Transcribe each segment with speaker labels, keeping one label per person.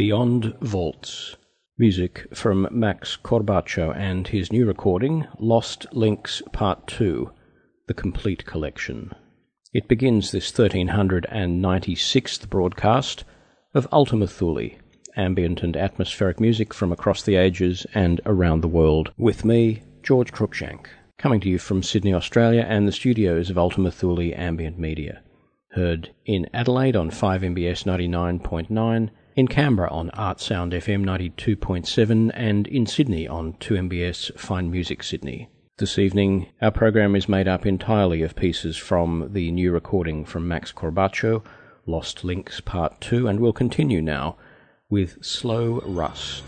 Speaker 1: Beyond Vaults. Music from Max Corbacho and his new recording, Lost Links Part 2, the complete collection. It begins this 1396th broadcast of Ultima Thule, ambient and atmospheric music from across the ages and around the world, with me, George Cruikshank, coming to you from Sydney, Australia, and the studios of Ultima Thule Ambient Media. Heard in Adelaide on 5MBS 99.9 in Canberra on Art Sound FM 92.7 and in Sydney on 2MBS Fine Music Sydney. This evening, our program is made up entirely of pieces from the new recording from Max Corbacho, Lost Links Part 2, and we'll continue now with Slow Rust.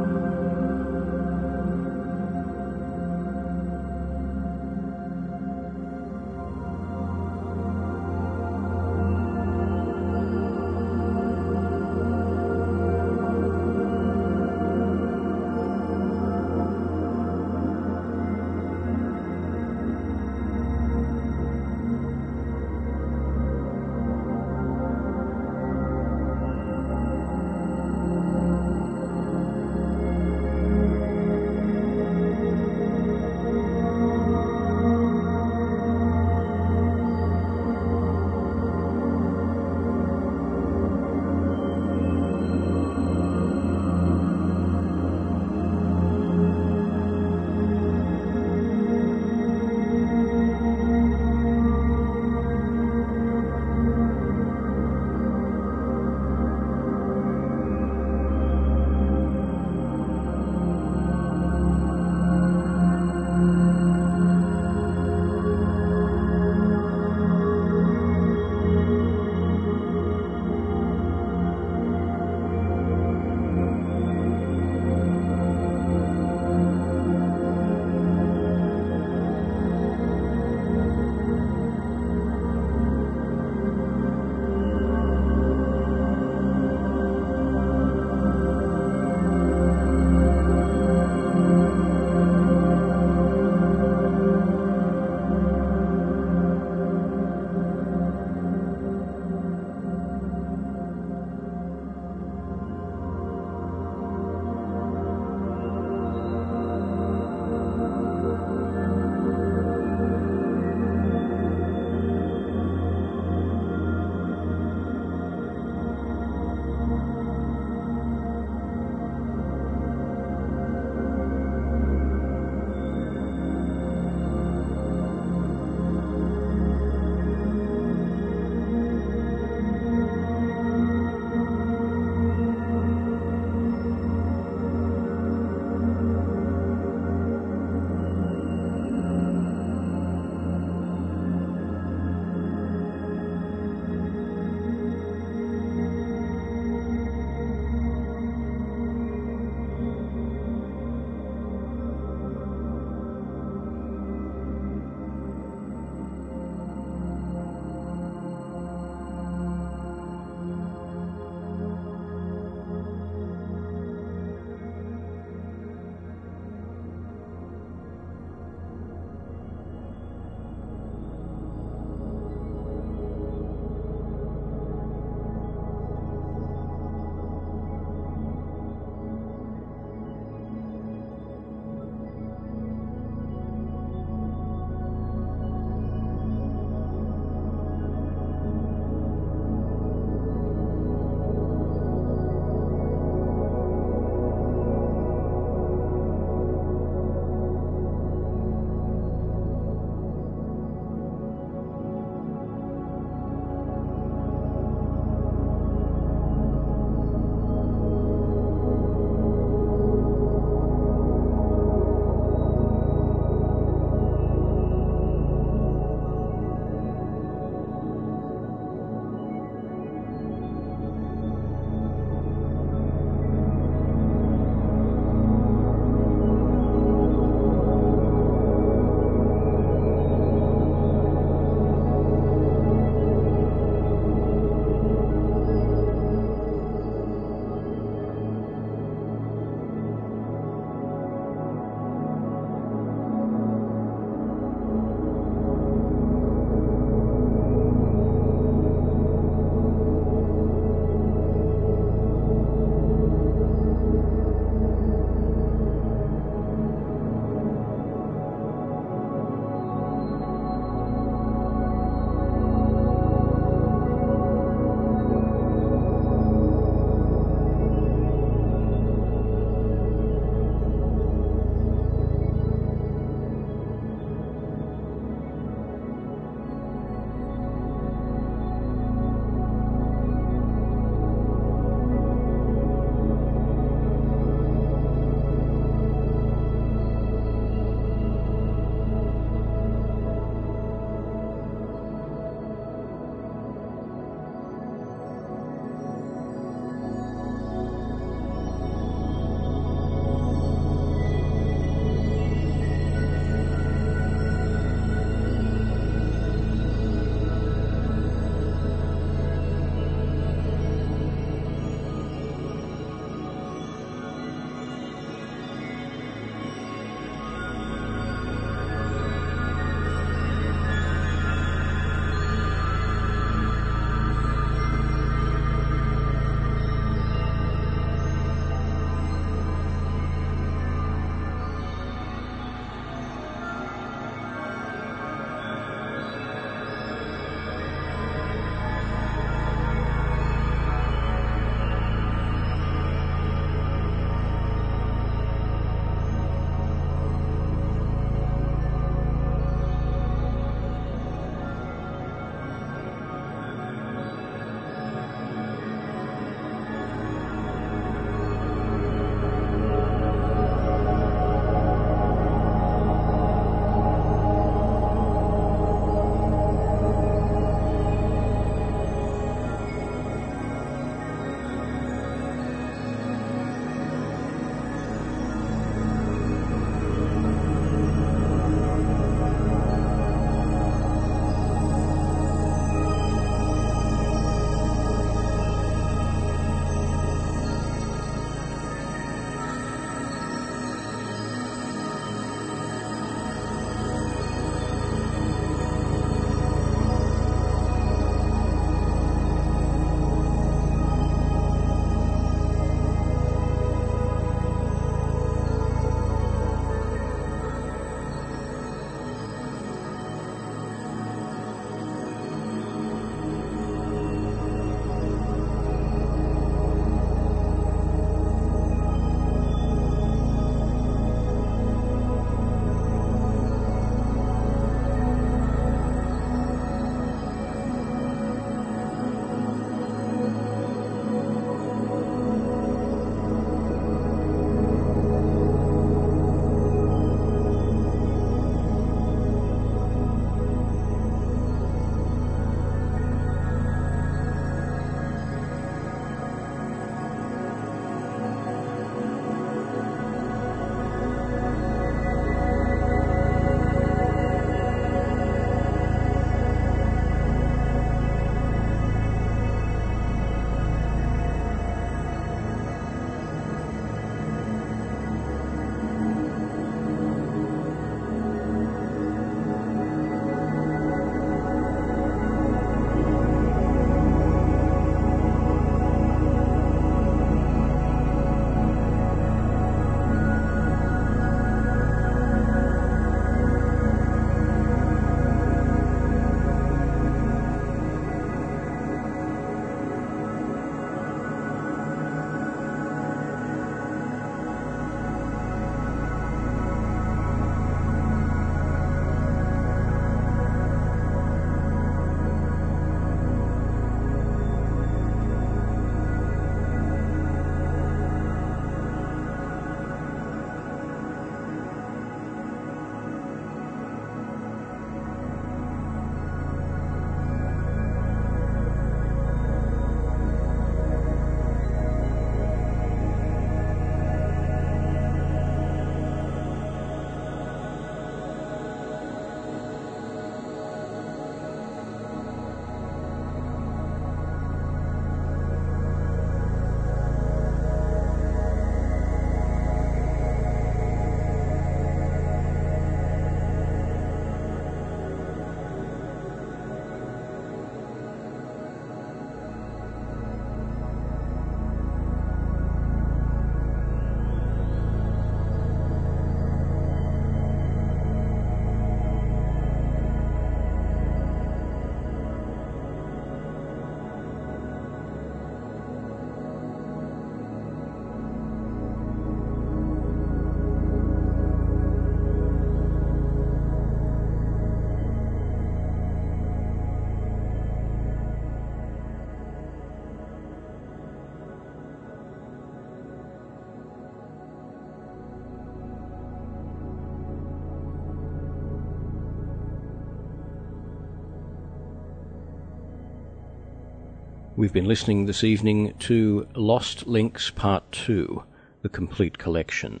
Speaker 1: We've been listening this evening to Lost Links Part 2, the complete collection.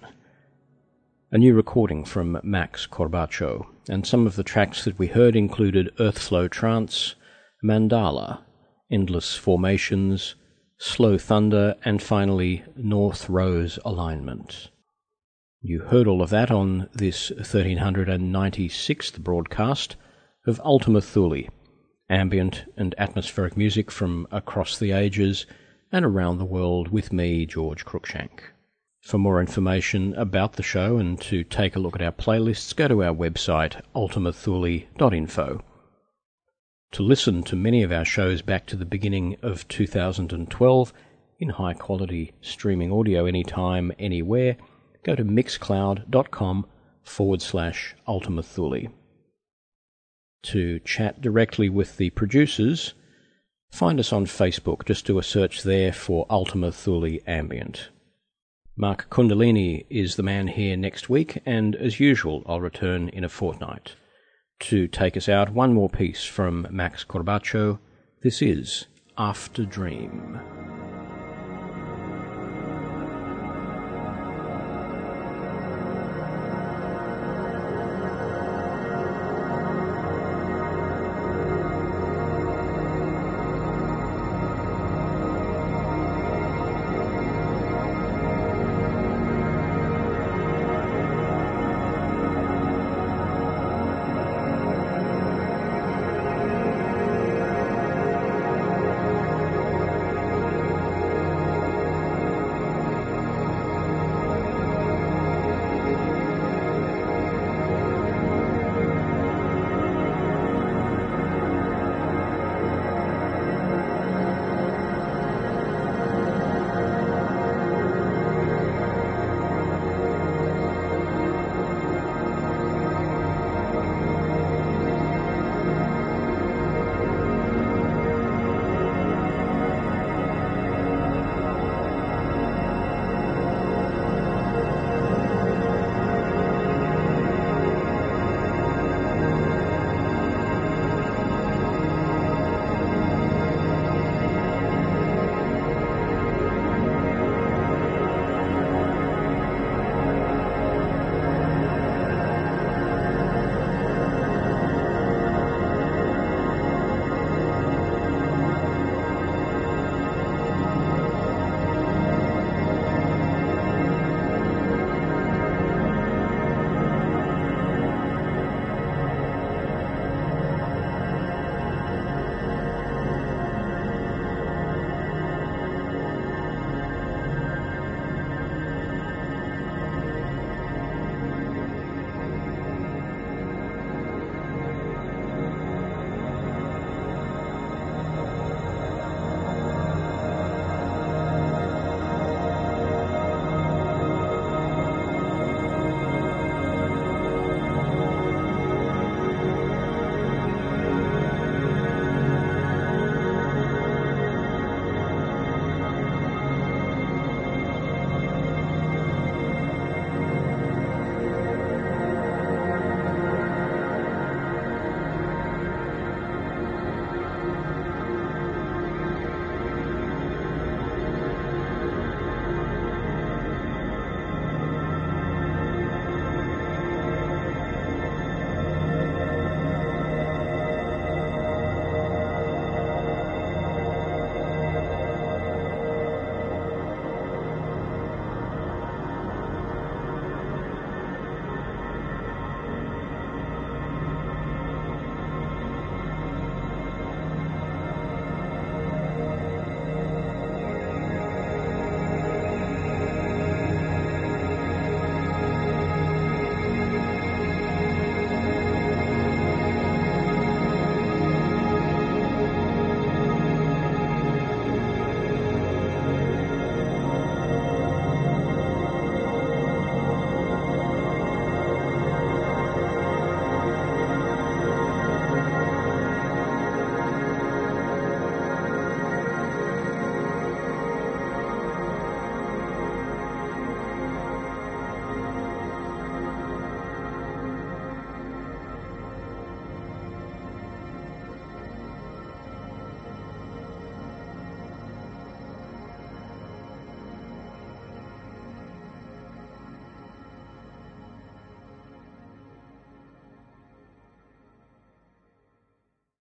Speaker 1: A new recording from Max Corbacho, and some of the tracks that we heard included Earthflow Trance, Mandala, Endless Formations, Slow Thunder, and finally North Rose Alignment. You heard all of that on this 1396th broadcast of Ultima Thule ambient and atmospheric music from across the ages and around the world with me, George Cruikshank. For more information about the show and to take a look at our playlists, go to our website, ultimathule.info. To listen to many of our shows back to the beginning of 2012 in high quality streaming audio anytime, anywhere, go to mixcloud.com forward slash ultimathule to chat directly with the producers, find us on Facebook. Just do a search there for Ultima Thule Ambient. Mark Kundalini is the man here next week, and as usual, I'll return in a fortnight. To take us out, one more piece from Max Corbacho. This is After Dream.